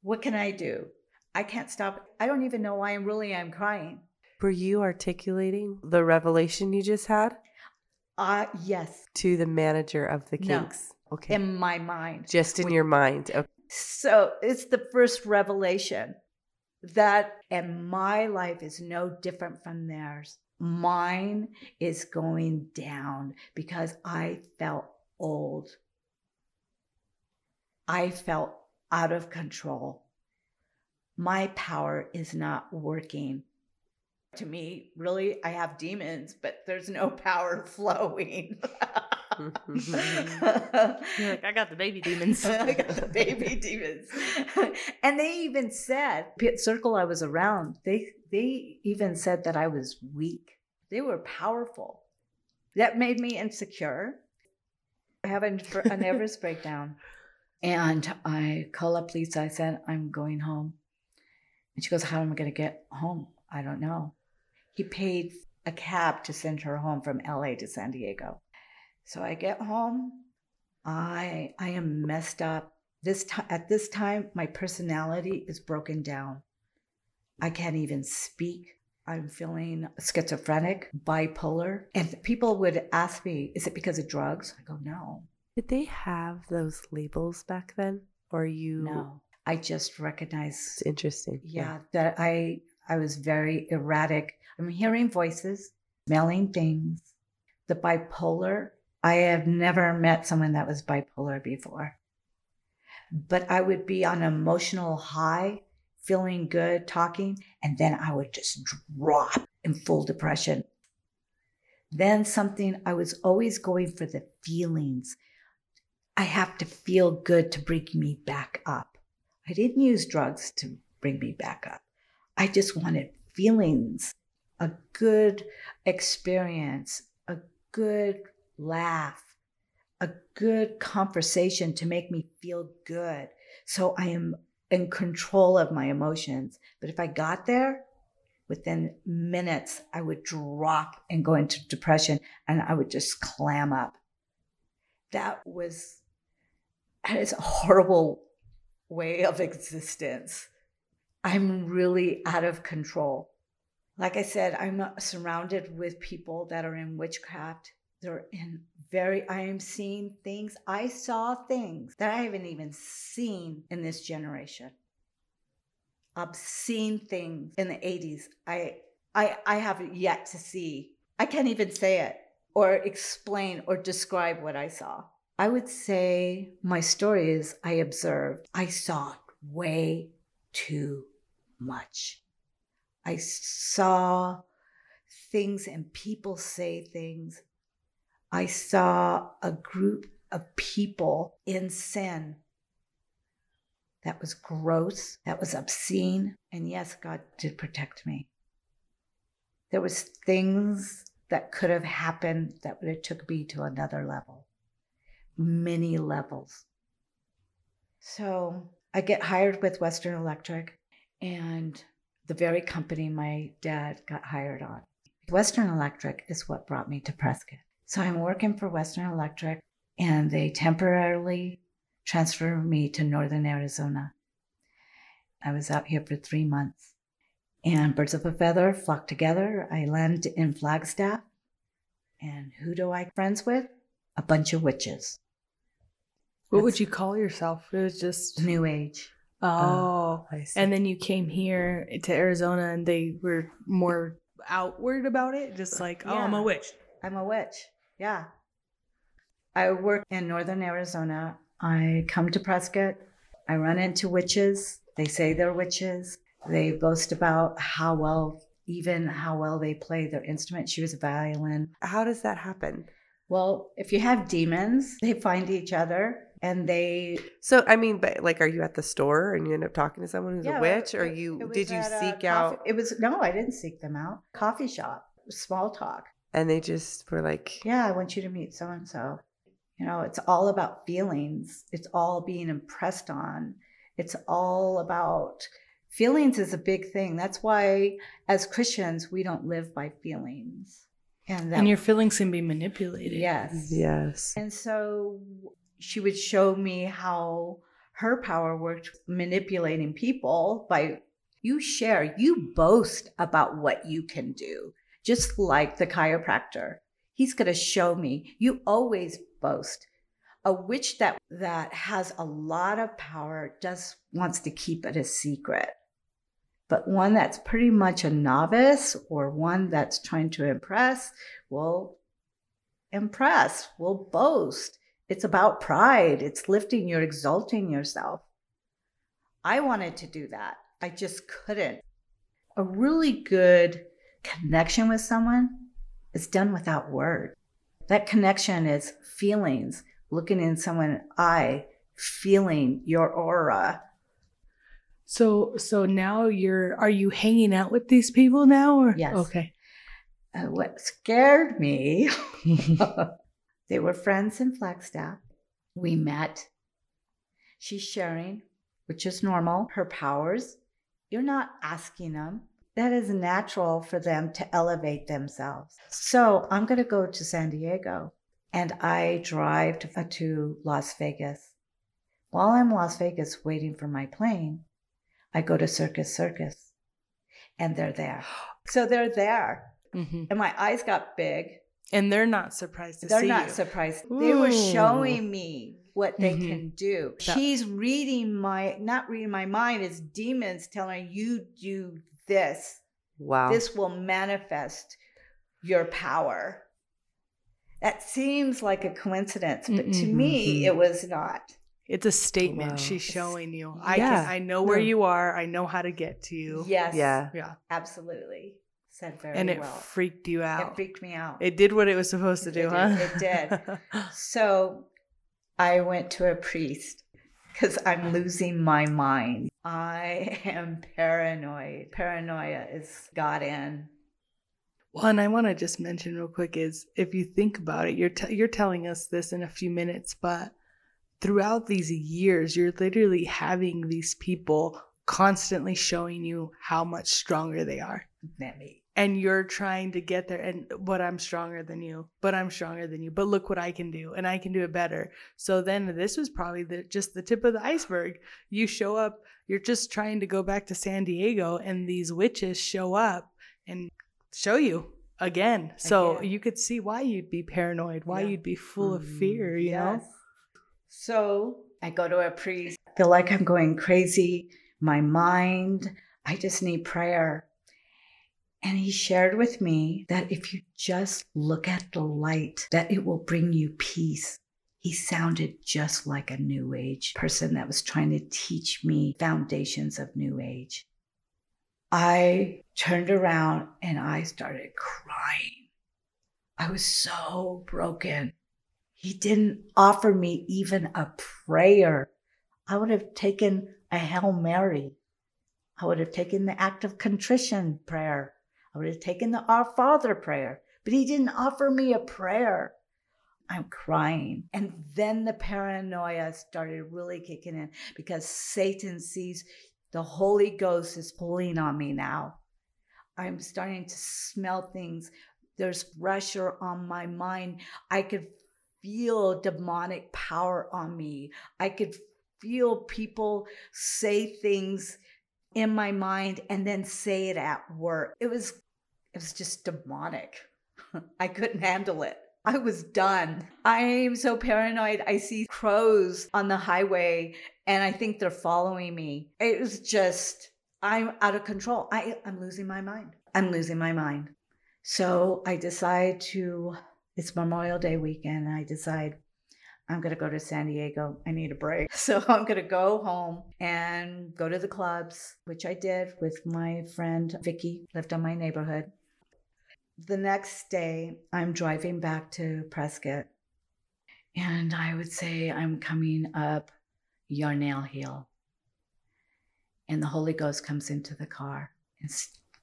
What can I do? I can't stop. I don't even know why I'm really I'm crying. Were you articulating the revelation you just had? Uh yes. To the manager of the Kinks. No. Okay. In my mind. Just in your mind. Okay. So it's the first revelation that and my life is no different from theirs. Mine is going down because i felt old. I felt out of control. My power is not working. To me really i have demons but there's no power flowing Mm-hmm. You're like, I got the baby demons. I got the baby demons. and they even said, Pit Circle I was around, they they even said that I was weak. They were powerful. That made me insecure. I have a, a nervous breakdown. And I call up Lisa. I said, I'm going home. And she goes, How am I going to get home? I don't know. He paid a cab to send her home from LA to San Diego. So I get home. I I am messed up. This time at this time, my personality is broken down. I can't even speak. I'm feeling schizophrenic, bipolar. And people would ask me, is it because of drugs? I go, no. Did they have those labels back then? Or you No. I just recognize It's interesting. Yeah, yeah, that I I was very erratic. I'm hearing voices, smelling things. The bipolar I have never met someone that was bipolar before. But I would be on an emotional high, feeling good, talking, and then I would just drop in full depression. Then something, I was always going for the feelings. I have to feel good to bring me back up. I didn't use drugs to bring me back up. I just wanted feelings, a good experience, a good laugh, a good conversation to make me feel good. So I am in control of my emotions. But if I got there, within minutes, I would drop and go into depression and I would just clam up. That was, that is a horrible way of existence. I'm really out of control. Like I said, I'm surrounded with people that are in witchcraft. They're in very, I am seeing things. I saw things that I haven't even seen in this generation. Obscene things in the 80s. I, I, I haven't yet to see. I can't even say it or explain or describe what I saw. I would say my story is I observed, I saw way too much. I saw things and people say things. I saw a group of people in sin that was gross, that was obscene. And yes, God did protect me. There was things that could have happened that would have took me to another level, many levels. So I get hired with Western Electric and the very company my dad got hired on. Western Electric is what brought me to Prescott. So I'm working for Western Electric, and they temporarily transferred me to Northern Arizona. I was out here for three months. And birds of a feather flock together. I land in Flagstaff. And who do I friends with? A bunch of witches. What That's would you call yourself? It was just New Age. Oh, oh and then you came here to Arizona, and they were more outward about it, just like, oh, yeah. I'm a witch. I'm a witch. Yeah. I work in northern Arizona. I come to Prescott. I run into witches. They say they're witches. They boast about how well, even how well they play their instrument. She was a violin. How does that happen? Well, if you have demons, they find each other and they so i mean but like are you at the store and you end up talking to someone who's yeah, a witch or you did you seek out it was no i didn't seek them out coffee shop small talk and they just were like yeah i want you to meet so and so you know it's all about feelings. It's all being impressed on. It's all about feelings is a big thing. That's why as christians we don't live by feelings. And, that, and your feelings can be manipulated. Yes. Yes. And so she would show me how her power worked manipulating people by you share, you boast about what you can do, just like the chiropractor. He's going to show me. You always boast. A witch that that has a lot of power just wants to keep it a secret. But one that's pretty much a novice or one that's trying to impress will impress, will boast. It's about pride. It's lifting, you're exalting yourself. I wanted to do that. I just couldn't. A really good connection with someone is done without words. That connection is feelings, looking in someone's eye, feeling your aura. So so now you're are you hanging out with these people now or yes. okay. Uh, what scared me They were friends in Flagstaff. We met. She's sharing, which is normal, her powers. You're not asking them. That is natural for them to elevate themselves. So I'm going to go to San Diego and I drive to, uh, to Las Vegas. While I'm in Las Vegas waiting for my plane, I go to Circus Circus and they're there. So they're there. Mm-hmm. And my eyes got big and they're not surprised to they're see not you. surprised. Ooh. They were showing me what they mm-hmm. can do. She's reading my not reading my mind, it's demons telling her, you do this. Wow. This will manifest your power. That seems like a coincidence, but mm-hmm. to me it was not. It's a statement wow. she's showing you. I yeah. can, I know where you are. I know how to get to you. Yes. Yeah. Yeah. Absolutely said very and it well. freaked you out. It freaked me out. It did what it was supposed to do, it huh? It did. so I went to a priest because I'm losing my mind. I am paranoid. Paranoia is got in. Well, and I want to just mention real quick is if you think about it, you're t- you're telling us this in a few minutes, but throughout these years, you're literally having these people constantly showing you how much stronger they are. Maybe. And you're trying to get there and but I'm stronger than you, but I'm stronger than you. But look what I can do and I can do it better. So then this was probably the, just the tip of the iceberg. You show up, you're just trying to go back to San Diego and these witches show up and show you again. So Again. you could see why you'd be paranoid, why Yeah. you'd be full of fear, mm-hmm. you know? So I go to a priest. I feel like I'm going crazy. My mind, I just need prayer. And he shared with me that if you just look at the light, that it will bring you peace. He sounded just like a new age person that was trying to teach me foundations of new age. I turned around and I started crying. I was so broken. He didn't offer me even a prayer. I would have taken a Hail Mary. I would have taken the act of contrition prayer. I would have taken the Our Father prayer, but he didn't offer me a prayer. I'm crying. And then the paranoia started really kicking in because Satan sees the Holy Ghost is pulling on me now. I'm starting to smell things. There's pressure on my mind. I could feel demonic power on me. I could feel people say things in my mind and then say it at work. It was it was just demonic. I couldn't handle it. I was done. I'm so paranoid. I see crows on the highway and I think they're following me. It was just I'm out of control. I, I'm losing my mind. I'm losing my mind. So I decide to it's Memorial Day weekend. And I decide I'm going to go to San Diego. I need a break. So I'm going to go home and go to the clubs, which I did with my friend Vicky, lived on my neighborhood. The next day, I'm driving back to Prescott. And I would say I'm coming up Yarnell Hill. And the Holy Ghost comes into the car and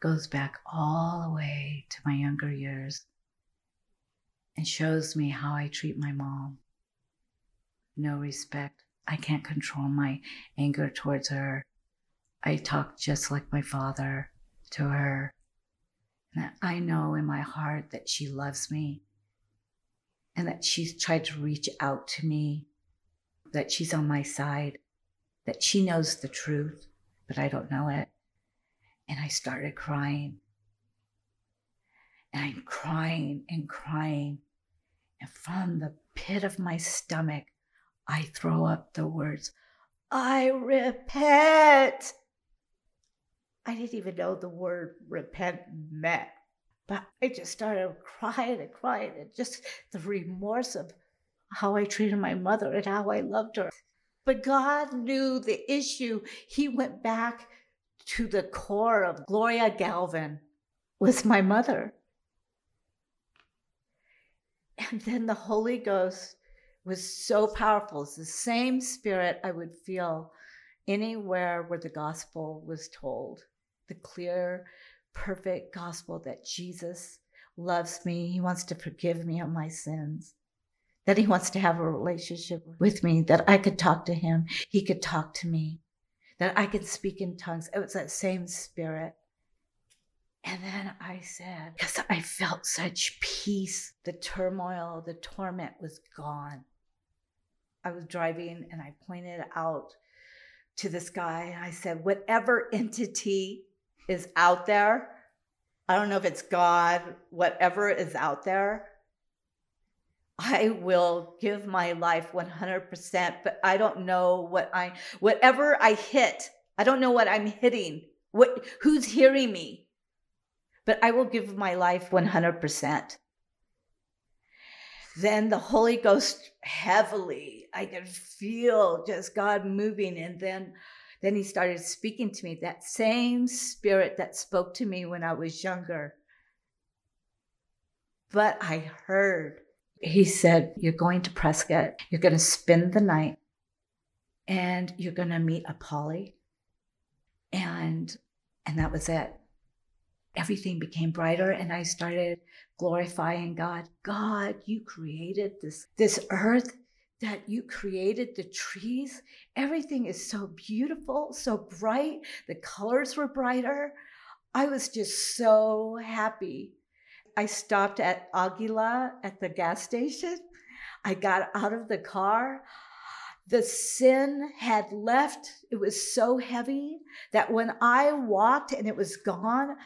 goes back all the way to my younger years and shows me how I treat my mom. No respect. I can't control my anger towards her. I talk just like my father to her. And I know in my heart that she loves me and that she's tried to reach out to me, that she's on my side, that she knows the truth, but I don't know it. And I started crying. And I'm crying and crying. And from the pit of my stomach, I throw up the words, I repent. I didn't even know the word repent meant, but I just started crying and crying and just the remorse of how I treated my mother and how I loved her. But God knew the issue. He went back to the core of Gloria Galvin was my mother. And then the Holy Ghost was so powerful. It's the same spirit I would feel anywhere where the gospel was told. The clear, perfect gospel that Jesus loves me. He wants to forgive me of my sins. That he wants to have a relationship with me, that I could talk to him, he could talk to me, that I could speak in tongues. It was that same spirit. And then I said, because I felt such peace, the turmoil, the torment was gone. I was driving and I pointed out to guy and I said, whatever entity is out there, I don't know if it's God, whatever is out there, I will give my life 100%, but I don't know what I, whatever I hit, I don't know what I'm hitting, what, who's hearing me, but I will give my life 100%. Then the Holy Ghost heavily, I could feel just God moving. And then, then he started speaking to me, that same spirit that spoke to me when I was younger. But I heard, he said, You're going to Prescott, you're going to spend the night, and you're going to meet a Polly. And and that was it. Everything became brighter and I started glorifying God. God, you created this this earth that you created the trees. Everything is so beautiful, so bright. The colors were brighter. I was just so happy. I stopped at Aguila at the gas station. I got out of the car. The sin had left. It was so heavy that when I walked and it was gone,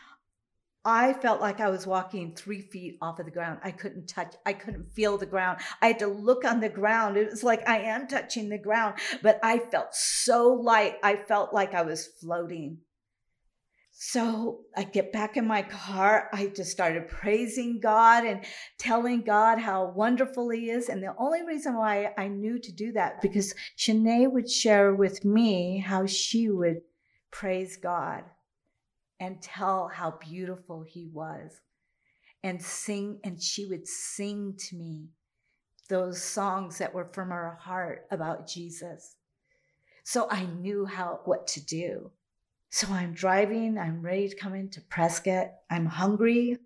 I felt like I was walking three feet off of the ground. I couldn't touch, I couldn't feel the ground. I had to look on the ground. It was like I am touching the ground, but I felt so light. I felt like I was floating. So I get back in my car. I just started praising God and telling God how wonderful He is. And the only reason why I knew to do that because Shanae would share with me how she would praise God and tell how beautiful He was and sing. And she would sing to me those songs that were from her heart about Jesus. So I knew how what to do. So I'm driving, I'm ready to come into Prescott. I'm hungry,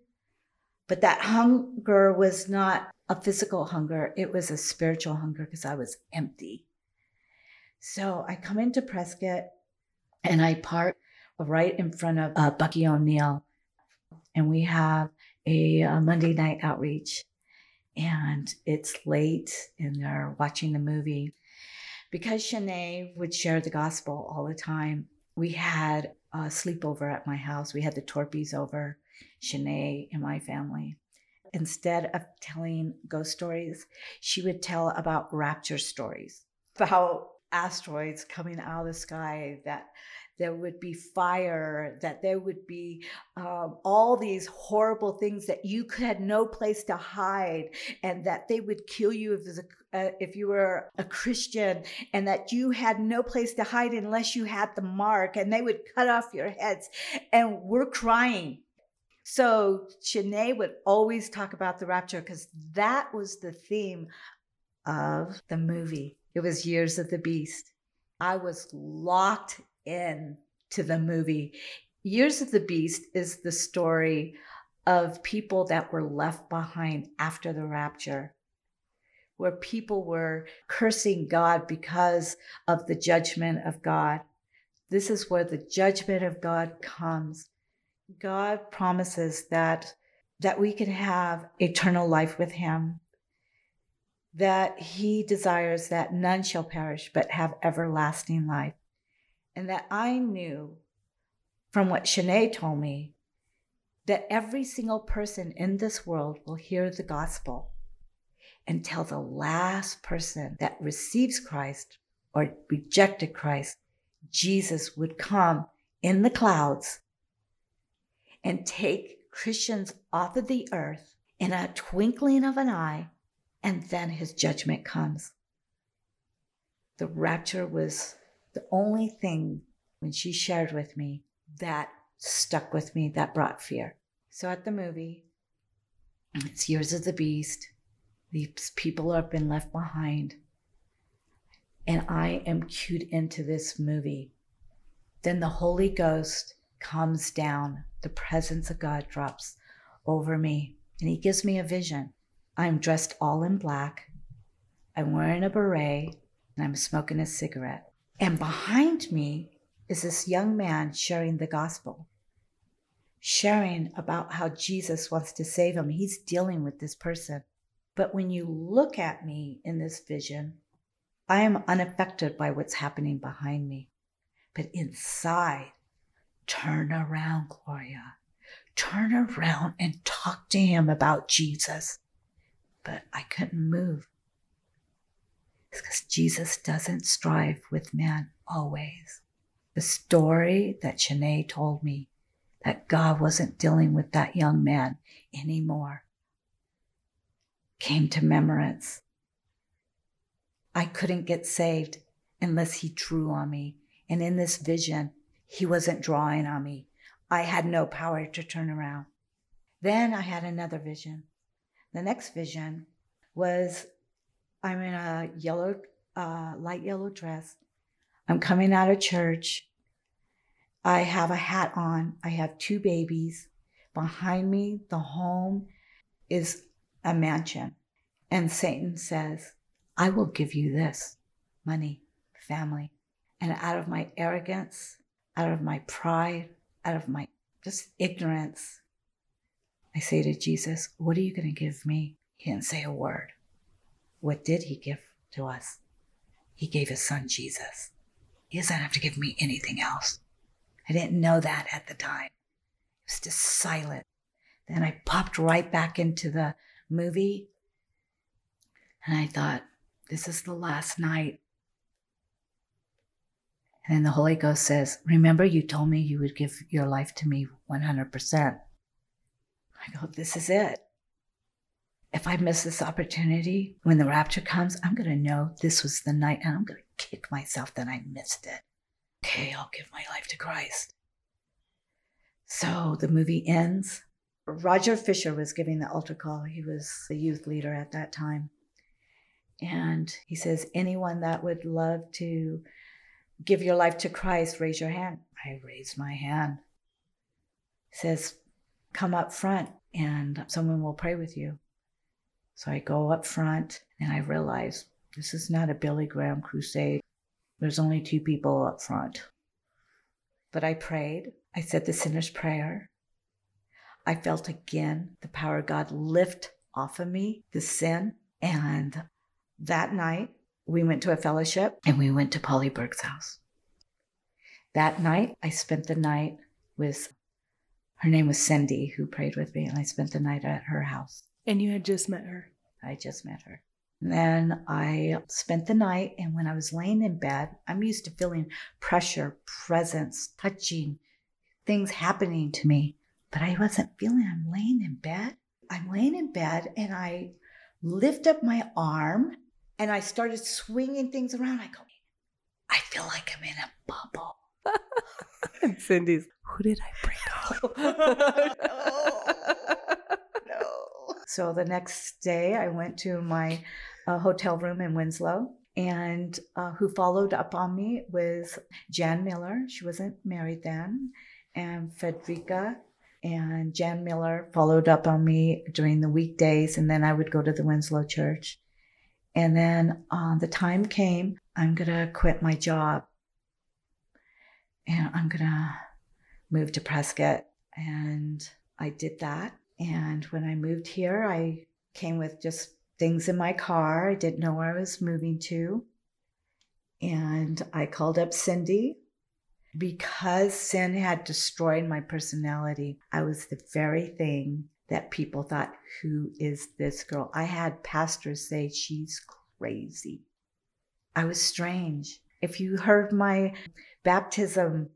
but that hunger was not a physical hunger, it was a spiritual hunger because I was empty. So I come into Prescott and I park right in front of uh, Bucky O'Neill, and we have a, a Monday night outreach. And it's late, and they're watching the movie. Because Shanae would share the gospel all the time, we had a sleepover at my house. We had the Torpies over, Shanae and my family. Instead of telling ghost stories, she would tell about rapture stories, about asteroids coming out of the sky that there would be fire, that there would be um, all these horrible things that you had no place to hide, and that they would kill you if, a, uh, if you were a Christian, and that you had no place to hide unless you had the mark, and they would cut off your heads. And we're crying. So Shanae would always talk about the rapture because that was the theme of the movie. It was Years of the Beast. I was locked in to the movie. Years of the Beast is the story of people that were left behind after the rapture, where people were cursing God because of the judgment of God. This is where the judgment of God comes. God promises that that we can have eternal life with him that he desires that none shall perish but have everlasting life and that I knew from what Shanae told me that every single person in this world will hear the gospel until the last person that receives Christ or rejected Christ, Jesus would come in the clouds and take Christians off of the earth in a twinkling of an eye, and then his judgment comes. The rapture was the only thing when she shared with me that stuck with me, that brought fear. So at the movie, it's Years of the Beast. These people have been left behind. And I am cued into this movie. Then the Holy Ghost comes down. The presence of God drops over me. And he gives me a vision. I'm dressed all in black. I'm wearing a beret and I'm smoking a cigarette. And behind me is this young man sharing the gospel, sharing about how Jesus wants to save him. He's dealing with this person. But when you look at me in this vision, I am unaffected by what's happening behind me. But inside, turn around, Gloria. Turn around and talk to him about Jesus. But I couldn't move because Jesus doesn't strive with man always. The story that Shanae told me that God wasn't dealing with that young man anymore came to remembrance. I couldn't get saved unless he drew on me. And in this vision, he wasn't drawing on me. I had no power to turn around. Then I had another vision. The next vision was I'm in a yellow, uh, light yellow dress. I'm coming out of church. I have a hat on. I have two babies. Behind me, the home is a mansion. And Satan says, I will give you this money, family. And out of my arrogance, out of my pride, out of my just ignorance, I say to Jesus, What are you going to give me? He didn't say a word. What did he give to us? He gave his son Jesus. He doesn't have to give me anything else. I didn't know that at the time. It was just silent. Then I popped right back into the movie and I thought, this is the last night. And then the Holy Ghost says, Remember, you told me you would give your life to me 100%. I go, This is it. If I miss this opportunity, when the rapture comes, I'm going to know this was the night and I'm going to kick myself that I missed it okay, I'll give my life to Christ. So the movie ends. Roger Fisher was giving the altar call. He was the youth leader at that time. And he says, anyone that would love to give your life to Christ, raise your hand. I raised my hand. He says, come up front and someone will pray with you. So I go up front and I realize this is not a Billy Graham crusade. There's only two people up front. But I prayed. I said the sinner's prayer. I felt again the power of God lift off of me the sin. And that night, we went to a fellowship and we went to Polly Burke's house. That night, I spent the night with her name was Cindy, who prayed with me, and I spent the night at her house. And you had just met her? I just met her. And Then I spent the night, and when I was laying in bed, I'm used to feeling pressure, presence, touching, things happening to me, but I wasn't feeling. I'm laying in bed. I'm laying in bed, and I lift up my arm, and I started swinging things around. I go, I feel like I'm in a bubble. and Cindy's, who did I bring home? So the next day, I went to my uh, hotel room in Winslow, and uh, who followed up on me was Jan Miller. She wasn't married then, and Frederica. And Jan Miller followed up on me during the weekdays, and then I would go to the Winslow church. And then uh, the time came, I'm going to quit my job and I'm going to move to Prescott. And I did that. And when I moved here, I came with just things in my car. I didn't know where I was moving to. And I called up Cindy because sin had destroyed my personality. I was the very thing that people thought, who is this girl? I had pastors say, she's crazy. I was strange. If you heard my baptism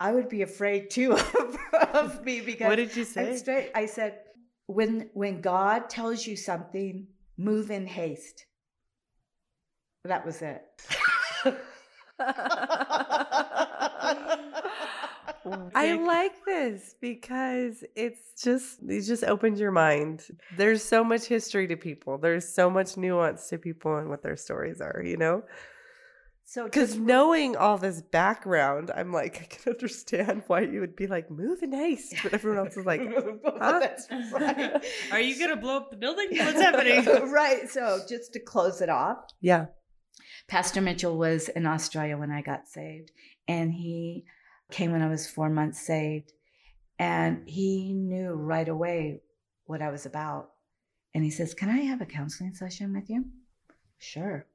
I would be afraid too of, of me because what did you say? Straight, I said, when when God tells you something, move in haste. That was it. I like this because it's just it just opens your mind. There's so much history to people. There's so much nuance to people and what their stories are, you know? So because knowing all this background, I'm like, I can understand why you would be like, move in haste. But everyone else is like, huh? that's right. Are you gonna blow up the building? What's happening? right. So just to close it off. Yeah. Pastor Mitchell was in Australia when I got saved. And he came when I was four months saved. And he knew right away what I was about. And he says, Can I have a counseling session with you? Sure.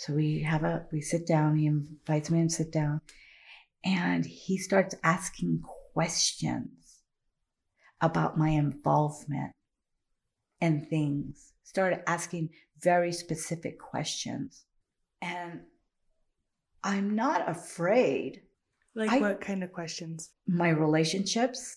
So we have a we sit down. He invites me to sit down, and he starts asking questions about my involvement and things. Started asking very specific questions, and I'm not afraid. Like I, what kind of questions? My relationships.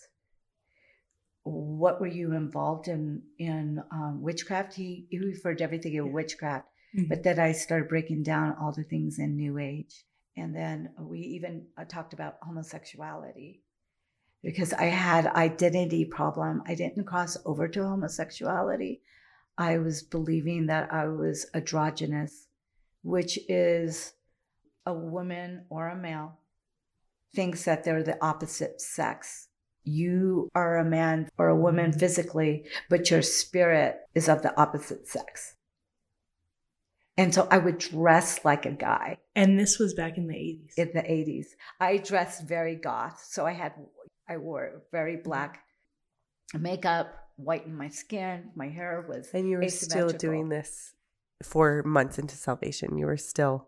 What were you involved in in um, witchcraft? He, he referred to everything in witchcraft Mm-hmm. But then I started breaking down all the things in New Age. And then we even uh, talked about homosexuality because I had identity problem. I didn't cross over to homosexuality. I was believing that I was androgynous, which is a woman or a male thinks that they're the opposite sex. You are a man or a woman physically, but your spirit is of the opposite sex. And so I would dress like a guy. And this was back in the 80s. In the 80s. I dressed very goth. So I had, I wore very black makeup, whitened my skin, my hair was. And you were still doing this for months into salvation. You were still.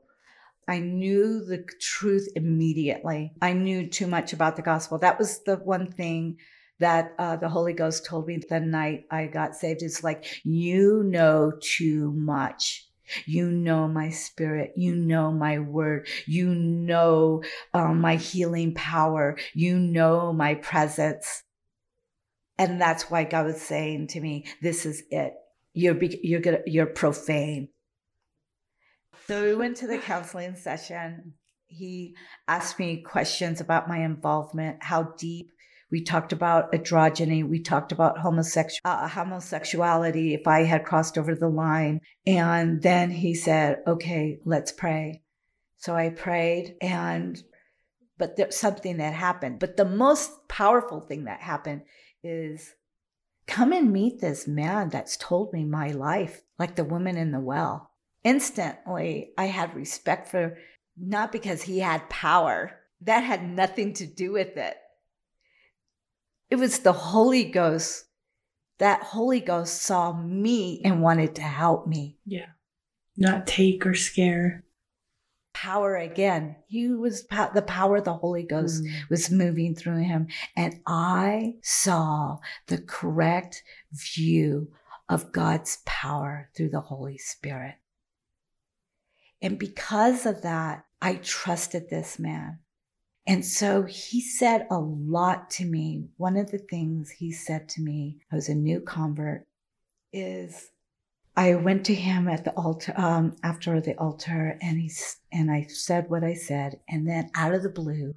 I knew the truth immediately. I knew too much about the gospel. That was the one thing that uh, the Holy Ghost told me the night I got saved. It's like, you know too much. You know my spirit. You know my word. You know um, my healing power. You know my presence. And that's why God was saying to me, this is it. You're, you're, gonna, you're profane. So we went to the counseling session. He asked me questions about my involvement, how deep we talked about androgyny. We talked about uh, homosexuality, if I had crossed over the line. And then he said, okay, let's pray. So I prayed and, but there's something that happened. But the most powerful thing that happened is come and meet this man that's told me my life, like the woman in the well. Instantly, I had respect for not because he had power, that had nothing to do with it it was the Holy Ghost. That Holy Ghost saw me and wanted to help me. Yeah. Not take or scare. Power again. He was the power of the Holy Ghost mm. was moving through him. And I saw the correct view of God's power through the Holy Spirit. And because of that, I trusted this man. And so he said a lot to me. One of the things he said to me, I was a new convert, is I went to him at the altar um, after the altar, and he and I said what I said, and then out of the blue,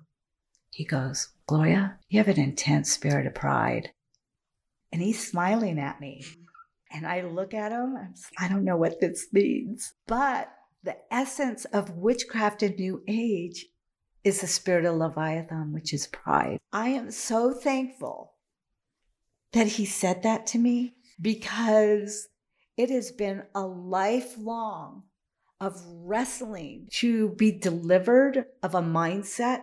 he goes, "Gloria, you have an intense spirit of pride," and he's smiling at me, and I look at him. I don't know what this means, but the essence of witchcraft and New Age is the spirit of Leviathan, which is pride. I am so thankful that he said that to me because it has been a lifelong of wrestling to be delivered of a mindset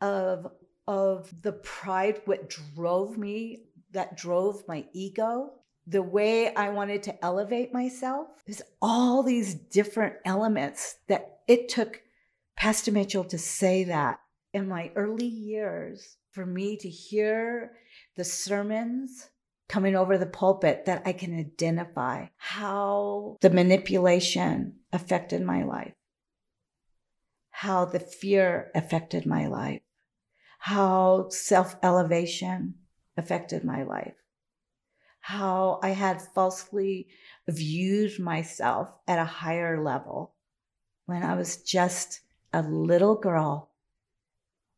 of of the pride what drove me that drove my ego the way i wanted to elevate myself there's all these different elements that it took Pastor Mitchell to say that in my early years, for me to hear the sermons coming over the pulpit, that I can identify how the manipulation affected my life, how the fear affected my life, how self elevation affected my life, how I had falsely viewed myself at a higher level when I was just a little girl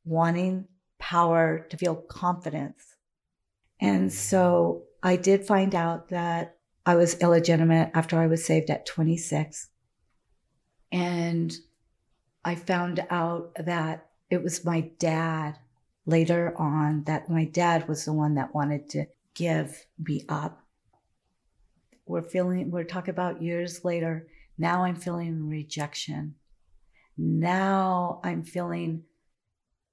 wanting power to feel confidence. And so I did find out that I was illegitimate after I was saved at 26. And I found out that it was my dad later on, that my dad was the one that wanted to give me up. We're feeling, we're talking about years later. Now I'm feeling rejection now I'm feeling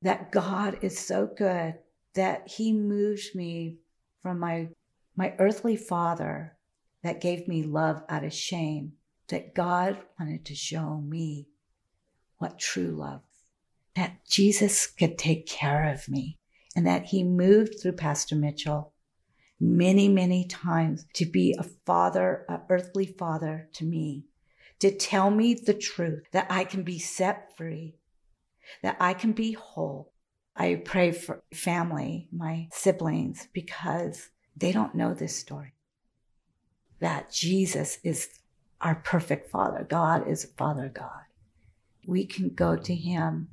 that God is so good that He moved me from my, my earthly father that gave me love out of shame, that God wanted to show me what true love, that Jesus could take care of me, and that He moved through Pastor Mitchell many, many times to be a father, an earthly father to me to tell me the truth, that I can be set free, that I can be whole. I pray for family, my siblings, because they don't know this story. That Jesus is our perfect Father. God is Father God. We can go to Him,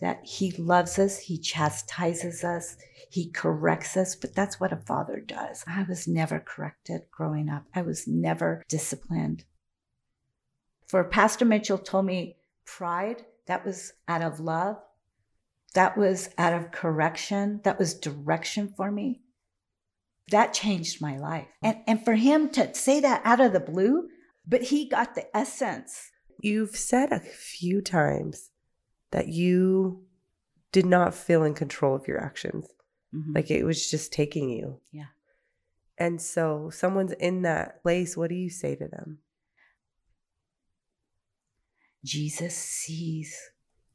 that He loves us, He chastises us, He corrects us, but that's what a father does. I was never corrected growing up, I was never disciplined for Pastor Mitchell told me pride. That was out of love. That was out of correction. That was direction for me. That changed my life. And, and for him to say that out of the blue, but he got the essence. You've said a few times that you did not feel in control of your actions. Mm-hmm. Like it was just taking you. Yeah. And so someone's in that place. What do you say to them? Jesus sees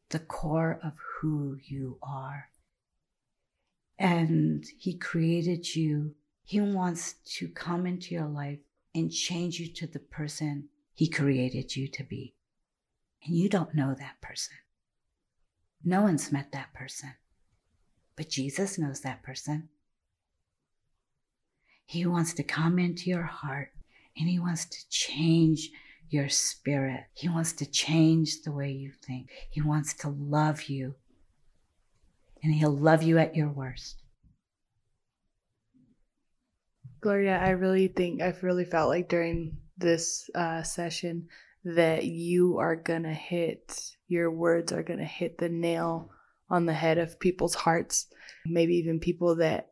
the core of who you are. And he created you. He wants to come into your life and change you to the person he created you to be. And you don't know that person. No one's met that person. But Jesus knows that person. He wants to come into your heart and He wants to change your spirit. He wants to change the way you think. He wants to love you. And He'll love you at your worst. Gloria, I really think, I've really felt like during this uh, session that you are going to hit, your words are going to hit the nail on the head of people's hearts. Maybe even people that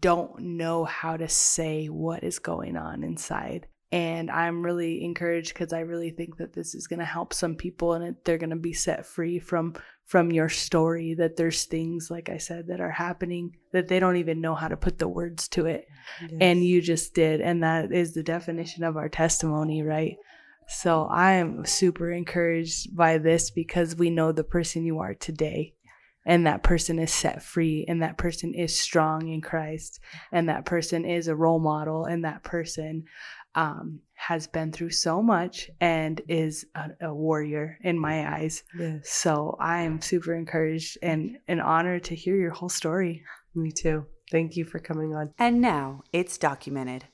don't know how to say what is going on inside. And I'm really encouraged because I really think that this is going to help some people and they're going to be set free from from your story that there's things like I said that are happening that they don't even know how to put the words to it. Yes. And you just did and that is the definition of our testimony, right? So I am super encouraged by this because we know the person you are today. And that person is set free, and that person is strong in Christ, and that person is a role model, and that person um, has been through so much and is a, a warrior in my eyes. Yes. So I am super encouraged and an honor to hear your whole story. Me too. Thank you for coming on. And now it's documented.